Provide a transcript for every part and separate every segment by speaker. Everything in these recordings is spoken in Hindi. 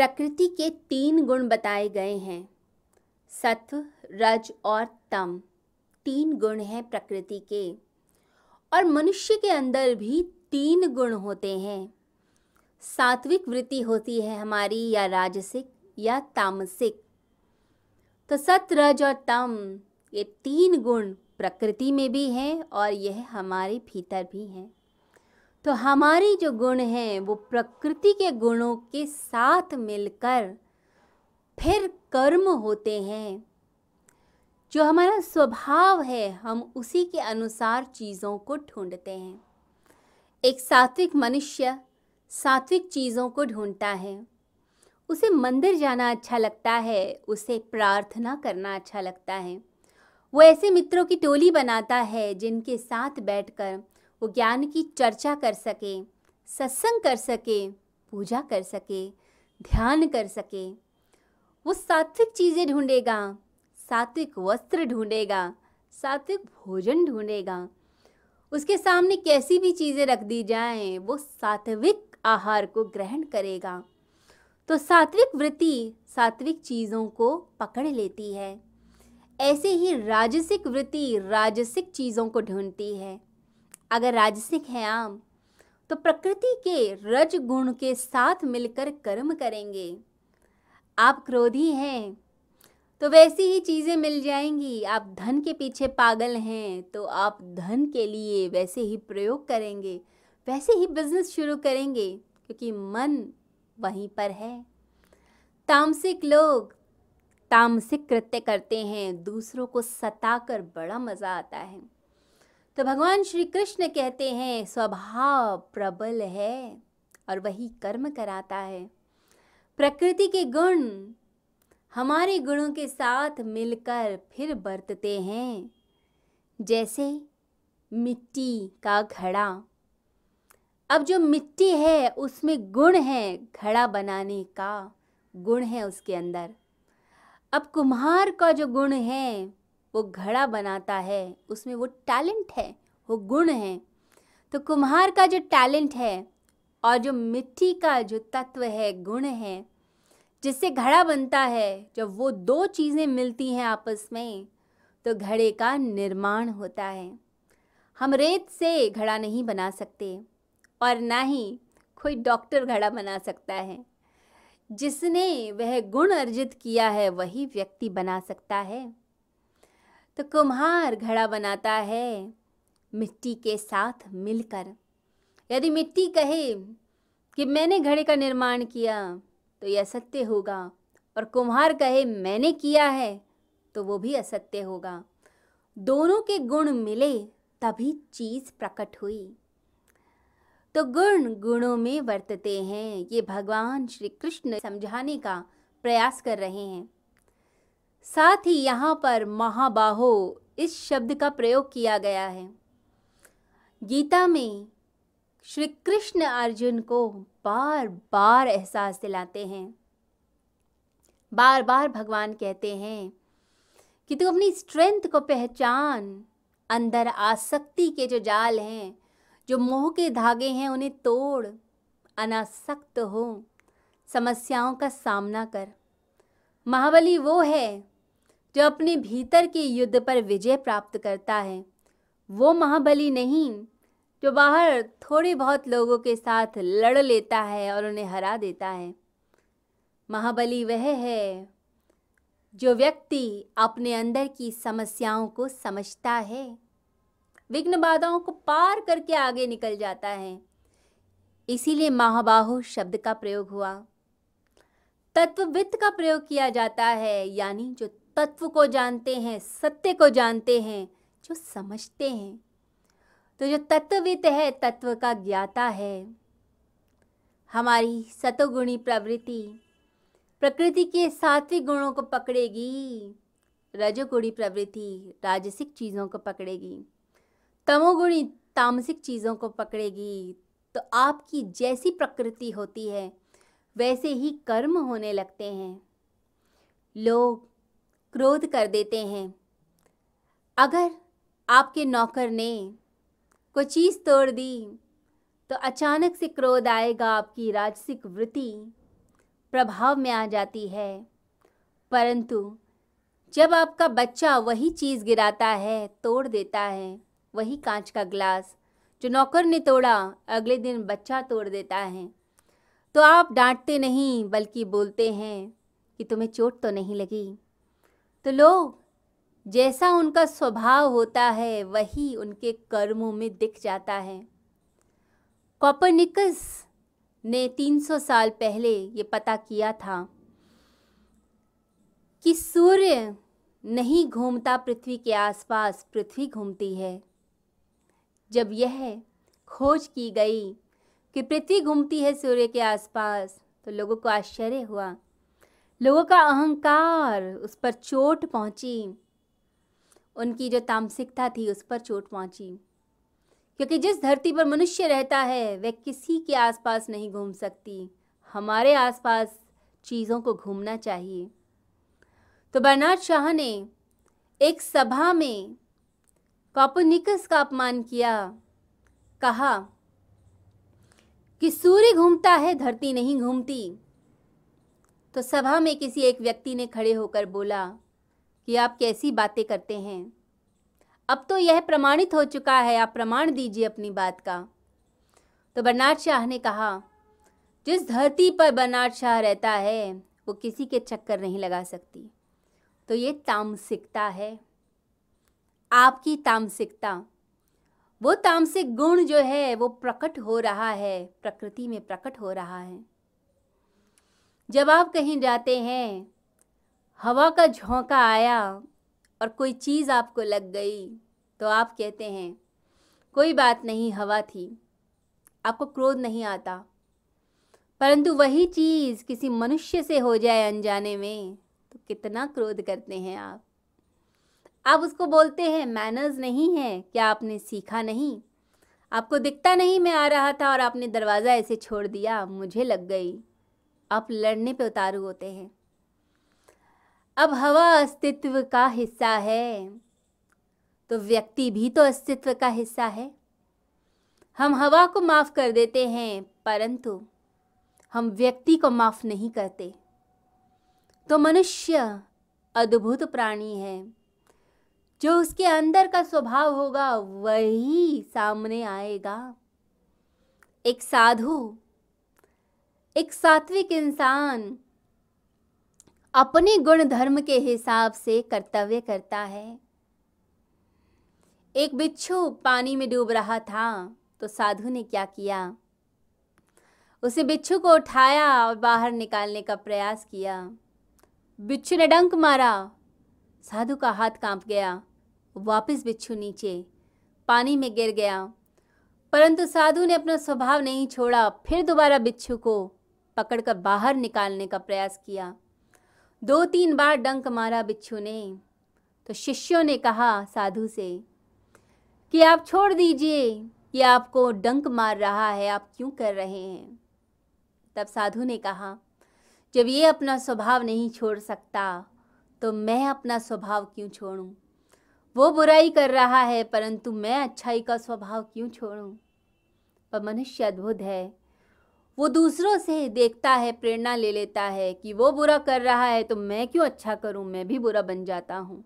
Speaker 1: प्रकृति के तीन गुण बताए गए हैं। सत्व, रज और तम। तीन गुण हैं प्रकृति के। और मनुष्य के अंदर भी तीन गुण होते हैं। सात्विक वृत्ति होती है हमारी, या राजसिक या तामसिक। तो सत रज और तम, ये तीन गुण प्रकृति में भी हैं और यह हमारे भीतर भी हैं। तो हमारे जो गुण हैं, वो प्रकृति के गुणों के साथ मिलकर फिर कर्म होते हैं। जो हमारा स्वभाव है, हम उसी के अनुसार चीज़ों को ढूंढते हैं। एक सात्विक मनुष्य सात्विक चीज़ों को ढूंढता है। उसे मंदिर जाना अच्छा लगता है, उसे प्रार्थना करना अच्छा लगता है। वो ऐसे मित्रों की टोली बनाता है, जिनके साथ बैठकर वो ज्ञान की चर्चा कर सके, सत्संग कर सके, पूजा कर सके, ध्यान कर सके। वो सात्विक चीज़ें ढूंढेगा, सात्विक वस्त्र ढूंढेगा, सात्विक भोजन ढूंढेगा। उसके सामने कैसी भी चीज़ें रख दी जाएँ, वो सात्विक आहार को ग्रहण करेगा। तो सात्विक वृत्ति सात्विक चीज़ों को पकड़ लेती है। ऐसे ही राजसिक वृत्ति राजसिक चीज़ों को ढूंढती है। अगर राजसिक है आम तो प्रकृति के रज गुण के साथ मिलकर कर्म करेंगे। आप क्रोधी हैं तो वैसी ही चीज़ें मिल जाएँगी। आप धन के पीछे पागल हैं तो आप धन के लिए वैसे ही प्रयोग करेंगे, वैसे ही बिज़नेस शुरू करेंगे, क्योंकि मन वहीं पर है। तामसिक लोग तामसिक कृत्य करते हैं, दूसरों को सताकर बड़ा मज़ा आता है। तो भगवान श्री कृष्ण कहते हैं, स्वभाव प्रबल है और वही कर्म कराता है। प्रकृति के गुण हमारे गुणों के साथ मिलकर फिर बरतते हैं। जैसे मिट्टी का घड़ा। अब जो मिट्टी है, उसमें गुण है, घड़ा बनाने का गुण है उसके अंदर। अब कुम्हार का जो गुण है वो घड़ा बनाता है, उसमें वो टैलेंट है, वो गुण है। तो कुम्हार का जो टैलेंट है और जो मिट्टी का जो तत्व है, गुण है, जिससे घड़ा बनता है, जब वो दो चीज़ें मिलती हैं आपस में तो घड़े का निर्माण होता है। हम रेत से घड़ा नहीं बना सकते और ना ही कोई डॉक्टर घड़ा बना सकता है। जिसने वह गुण अर्जित किया है, वही व्यक्ति बना सकता है। तो कुम्हार घड़ा बनाता है मिट्टी के साथ मिलकर। यदि मिट्टी कहे कि मैंने घड़े का निर्माण किया तो यह असत्य होगा, और कुम्हार कहे, मैंने किया है तो वो भी असत्य होगा। दोनों के गुण मिले, तभी चीज़ प्रकट हुई। तो गुण गुणों में वर्तते हैं, ये भगवान श्री कृष्ण समझाने का प्रयास कर रहे हैं। साथ ही यहाँ पर महाबाहो इस शब्द का प्रयोग किया गया है। गीता में श्री कृष्ण अर्जुन को बार बार एहसास दिलाते हैं। बार बार भगवान कहते हैं कि तू अपनी स्ट्रेंथ को पहचान, अंदर आसक्ति के जो जाल हैं, जो मोह के धागे हैं, उन्हें तोड़, अनासक्त हो, समस्याओं का सामना कर। महाबली वो है जो अपने भीतर के युद्ध पर विजय प्राप्त करता है। वो महाबली नहीं, जो बाहर थोड़े बहुत लोगों के साथ लड़ लेता है और उन्हें हरा देता है। महाबली वह है जो व्यक्ति अपने अंदर की समस्याओं को समझता है, विघ्न बाधाओं को पार करके आगे निकल जाता है। इसीलिए महाबाहु शब्द का प्रयोग हुआ। तत्ववित्त का प्रयोग किया जाता है, यानी जो तत्व को जानते हैं, सत्य को जानते हैं, जो समझते हैं। तो जो तत्ववित है, तत्व का ज्ञाता है। हमारी सतोगुणी प्रवृत्ति प्रकृति के सात्विक गुणों को पकड़ेगी। रजोगुणी प्रवृत्ति राजसिक चीज़ों को पकड़ेगी। तमोगुणी तामसिक चीज़ों को पकड़ेगी। तो आपकी जैसी प्रकृति होती है, वैसे ही कर्म होने लगते हैं। लोग क्रोध कर देते हैं। अगर आपके नौकर ने कोई चीज़ तोड़ दी तो अचानक से क्रोध आएगा, आपकी राजसिक वृत्ति प्रभाव में आ जाती है। परंतु जब आपका बच्चा वही चीज़ गिराता है, तोड़ देता है, वही कांच का ग्लास जो नौकर ने तोड़ा, अगले दिन बच्चा तोड़ देता है तो आप डांटते नहीं, बल्कि बोलते हैं कि तुम्हें चोट तो नहीं लगी। तो लोग, जैसा उनका स्वभाव होता है, वही उनके कर्मों में दिख जाता है। कॉपरनिकस ने 300 साल पहले ये पता किया था कि सूर्य नहीं घूमता पृथ्वी के आसपास, पृथ्वी घूमती है। जब यह खोज की गई कि पृथ्वी घूमती है सूर्य के आसपास तो लोगों को आश्चर्य हुआ लोगों का अहंकार उस पर चोट पहुँची। उनकी जो तामसिकता थी उस पर चोट पहुँची। क्योंकि जिस धरती पर मनुष्य रहता है, वह किसी के आसपास नहीं घूम सकती। हमारे आसपास चीज़ों को घूमना चाहिए। तो बर्नाड शाह ने एक सभा में कॉपोनिकस का अपमान किया। कहा कि सूर्य घूमता है, धरती नहीं घूमती। तो सभा में किसी एक व्यक्ति ने खड़े होकर बोला कि आप कैसी बातें करते हैं? अब तो यह प्रमाणित हो चुका है, आप प्रमाण दीजिए अपनी बात का। तो बर्नाड शाह ने कहा, जिस धरती पर बर्नाड शाह रहता है, वो किसी के चक्कर नहीं लगा सकती। तो ये तामसिकता है। आपकी तामसिकता। वो तामसिक गुण जो है, वो प्रकट हो रहा है, प्रकृति में प्रकट हो रहा है। जब आप कहीं जाते हैं, हवा का झोंका आया और कोई चीज़ आपको लग गई तो आप कहते हैं, कोई बात नहीं, हवा थी। आपको क्रोध नहीं आता। परंतु वही चीज़ किसी मनुष्य से हो जाए अनजाने में तो कितना क्रोध करते हैं आप। आप उसको बोलते हैं, मैनर्स नहीं है, क्या आपने सीखा नहीं? आपको दिखता नहीं मैं आ रहा था और आपने दरवाज़ा ऐसे छोड़ दिया, मुझे लग गई। आप लड़ने पे उतारू होते हैं। अब हवा अस्तित्व का हिस्सा है तो व्यक्ति भी तो अस्तित्व का हिस्सा है। हम हवा को माफ़ कर देते हैं, परंतु हम व्यक्ति को माफ़ नहीं करते। तो मनुष्य अद्भुत प्राणी है। जो उसके अंदर का स्वभाव होगा, वही सामने आएगा। एक साधु एक सात्विक इंसान अपने गुण धर्म के हिसाब से कर्तव्य करता है। एक बिच्छू पानी में डूब रहा था तो साधु ने क्या किया? उसे बिच्छू को उठाया और बाहर निकालने का प्रयास किया। बिच्छू ने डंक मारा। साधु का हाथ काँप गया। वापस बिच्छू नीचे, पानी में गिर गया। परंतु साधु ने अपना स्वभाव नहीं छोड़ा। फिर दोबारा बिच्छू को पकड़कर बाहर निकालने का प्रयास किया। दो तीन बार डंक मारा बिच्छू ने। तो शिष्यों ने कहा साधु से, कि आप छोड़ दीजिए, ये आपको डंक मार रहा है, आप क्यों कर रहे हैं? तब साधु ने कहा, जब ये अपना स्वभाव नहीं छोड़ सकता तो मैं अपना स्वभाव क्यों छोड़ूं? वो बुराई कर रहा है, परंतु मैं अच्छाई का स्वभाव क्यों छोड़ूं? पर मनुष्य अद्भुत है। वो दूसरों से देखता है, प्रेरणा ले लेता है कि वो बुरा कर रहा है तो मैं क्यों अच्छा करूँ? मैं भी बुरा बन जाता हूँ।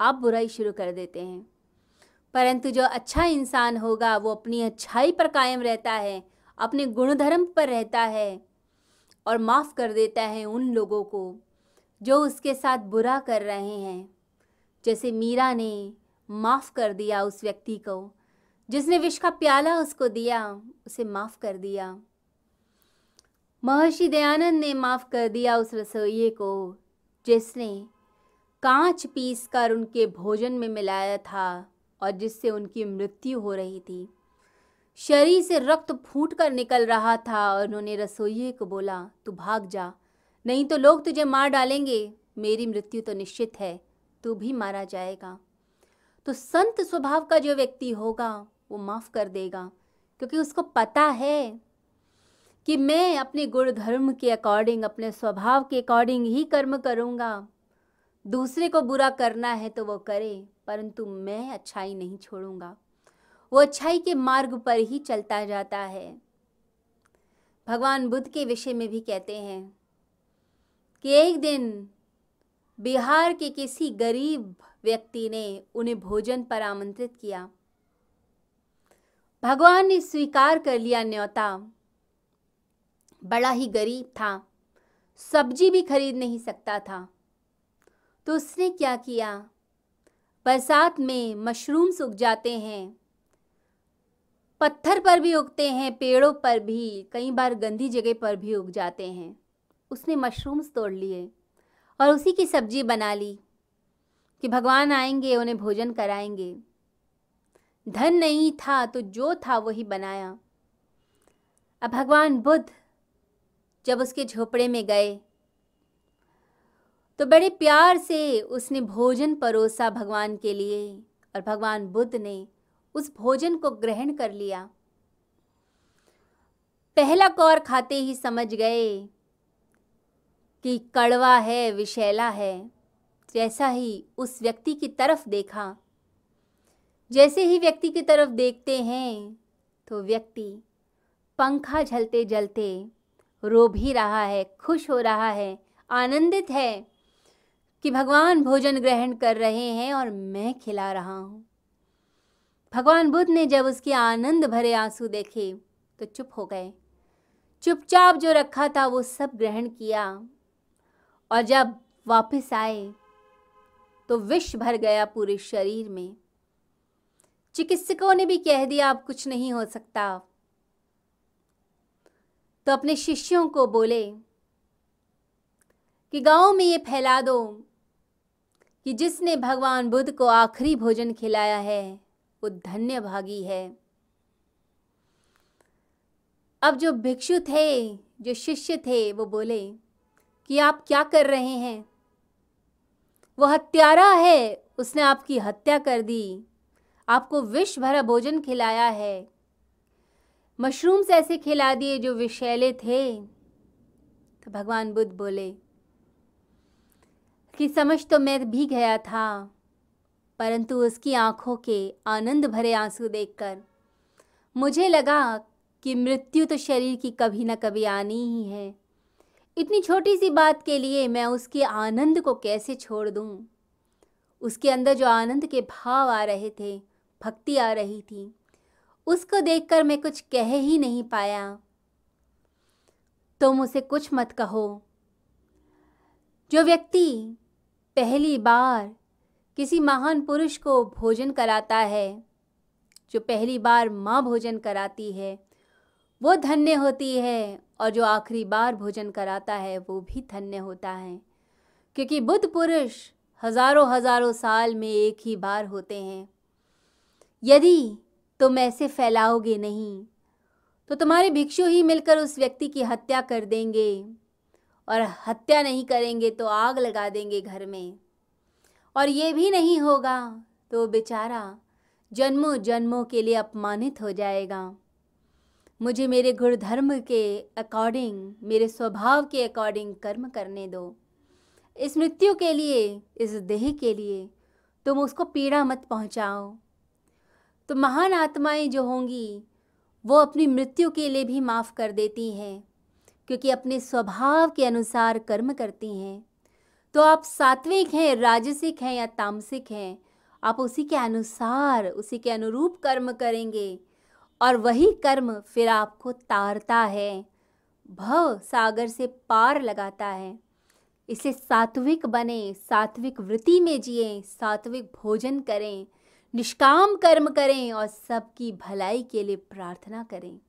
Speaker 1: आप बुराई शुरू कर देते हैं। परंतु जो अच्छा इंसान होगा, वो अपनी अच्छाई पर कायम रहता है, अपने गुणधर्म पर रहता है और माफ़ कर देता है उन लोगों को जो उसके साथ बुरा कर रहे हैं। जैसे मीरा ने माफ़ कर दिया उस व्यक्ति को, जिसने विष का प्याला उसको दिया, उसे माफ़ कर दिया। महर्षि दयानंद ने माफ़ कर दिया उस रसोइये को, जिसने कांच पीस कर उनके भोजन में मिलाया था और जिससे उनकी मृत्यु हो रही थी। शरीर से रक्त फूट कर निकल रहा था और उन्होंने रसोइये को बोला, तू भाग जा, नहीं तो लोग तुझे मार डालेंगे। मेरी मृत्यु तो निश्चित है, तू भी मारा जाएगा। तो संत स्वभाव का जो व्यक्ति होगा, वो माफ़ कर देगा, क्योंकि उसको पता है कि मैं अपने गुण धर्म के अकॉर्डिंग अपने स्वभाव के अकॉर्डिंग ही कर्म करूँगा। दूसरे को बुरा करना है तो वो करे, परंतु मैं अच्छाई नहीं छोड़ूँगा। वो अच्छाई के मार्ग पर ही चलता जाता है। भगवान बुद्ध के विषय में भी कहते हैं कि एक दिन बिहार के किसी गरीब व्यक्ति ने उन्हें भोजन पर आमंत्रित किया। भगवान ने स्वीकार कर लिया न्योता। बड़ा ही गरीब था। सब्ज़ी भी खरीद नहीं सकता था। तो उसने क्या किया? बरसात में मशरूम्स उग जाते हैं। पत्थर पर भी उगते हैं, पेड़ों पर भी, कई बार गंदी जगह पर भी उग जाते हैं। उसने मशरूम्स तोड़ लिए और उसी की सब्ज़ी बना ली कि भगवान आएँगे, उन्हें भोजन कराएँगे। धन नहीं था तो जो था वही बनाया। अब भगवान बुद्ध जब उसके झोपड़े में गए। तो बड़े प्यार से उसने भोजन परोसा भगवान के लिए और भगवान बुद्ध ने उस भोजन को ग्रहण कर लिया। पहला कौर खाते ही समझ गए कि कड़वा है विशैला है। जैसा ही उस व्यक्ति की तरफ़ देखा। जैसे ही व्यक्ति की तरफ़ देखते हैं तो व्यक्ति पंखा झलते जलते रो भी रहा है, खुश हो रहा है, आनंदित है कि भगवान भोजन ग्रहण कर रहे हैं और मैं खिला रहा हूँ। भगवान बुद्ध ने जब उसके आनंद भरे आँसू देखे तो चुप हो गए। चुपचाप जो रखा था, वो सब ग्रहण किया। और जब वापस आए तो विष भर गया पूरे शरीर में। चिकित्सकों ने भी कह दिया, अब कुछ नहीं हो सकता। तो अपने शिष्यों को बोले कि गाँव में ये फैला दो कि जिसने भगवान बुद्ध को आखिरी भोजन खिलाया है, वो धन्य भागी है। अब जो भिक्षु थे, जो शिष्य थे, वो बोले कि आप क्या कर रहे हैं? वो हत्यारा है, उसने आपकी हत्या कर दी। आपको विष भरा भोजन खिलाया है। मशरूम्स ऐसे खिला दिए जो विषैले थे। तो भगवान बुद्ध बोले, कि समझ तो मैं भी गया था, परंतु उसकी आँखों के आनंद भरे आँसू देखकर मुझे लगा कि मृत्यु तो शरीर की कभी ना कभी आनी ही है। इतनी छोटी सी बात के लिए मैं उसके आनंद को कैसे छोड़ दूँ? उसके अंदर जो आनंद के भाव आ रहे थे, भक्ति आ रही थी। उसको देखकर मैं कुछ कह ही नहीं पाया। तुम उसे कुछ मत कहो। जो व्यक्ति पहली बार किसी महान पुरुष को भोजन कराता है, जो पहली बार माँ भोजन कराती है, वो धन्य होती है और जो आखिरी बार भोजन कराता है, वो भी धन्य होता है। क्योंकि बुद्ध पुरुष हज़ारों हज़ारों साल में एक ही बार होते हैं। यदि तुम ऐसे फैलाओगे नहीं। तो तुम्हारे भिक्षु ही मिलकर उस व्यक्ति की हत्या कर देंगे। और हत्या नहीं करेंगे तो आग लगा देंगे घर में। और ये भी नहीं होगा तो बेचारा जन्मों जन्मों के लिए अपमानित हो जाएगा। मुझे मेरे गुणधर्म के अकॉर्डिंग मेरे स्वभाव के अकॉर्डिंग कर्म करने दो। इस मृत्यु के लिए, इस देह के लिए तुम उसको पीड़ा मत पहुंचाओ। तो महान आत्माएँ जो होंगी, वो अपनी मृत्यु के लिए भी माफ़ कर देती हैं, क्योंकि अपने स्वभाव के अनुसार कर्म करती हैं। तो आप सात्विक हैं, राजसिक हैं या तामसिक हैं, आप उसी के अनुसार, उसी के अनुरूप कर्म करेंगे, और वही कर्म फिर आपको तारता है, भव सागर से पार लगाता है। इसे सात्विक बने, सात्विक वृत्ति में जिए, सात्विक भोजन करें निष्काम कर्म करें और सबकी भलाई के लिए प्रार्थना करें।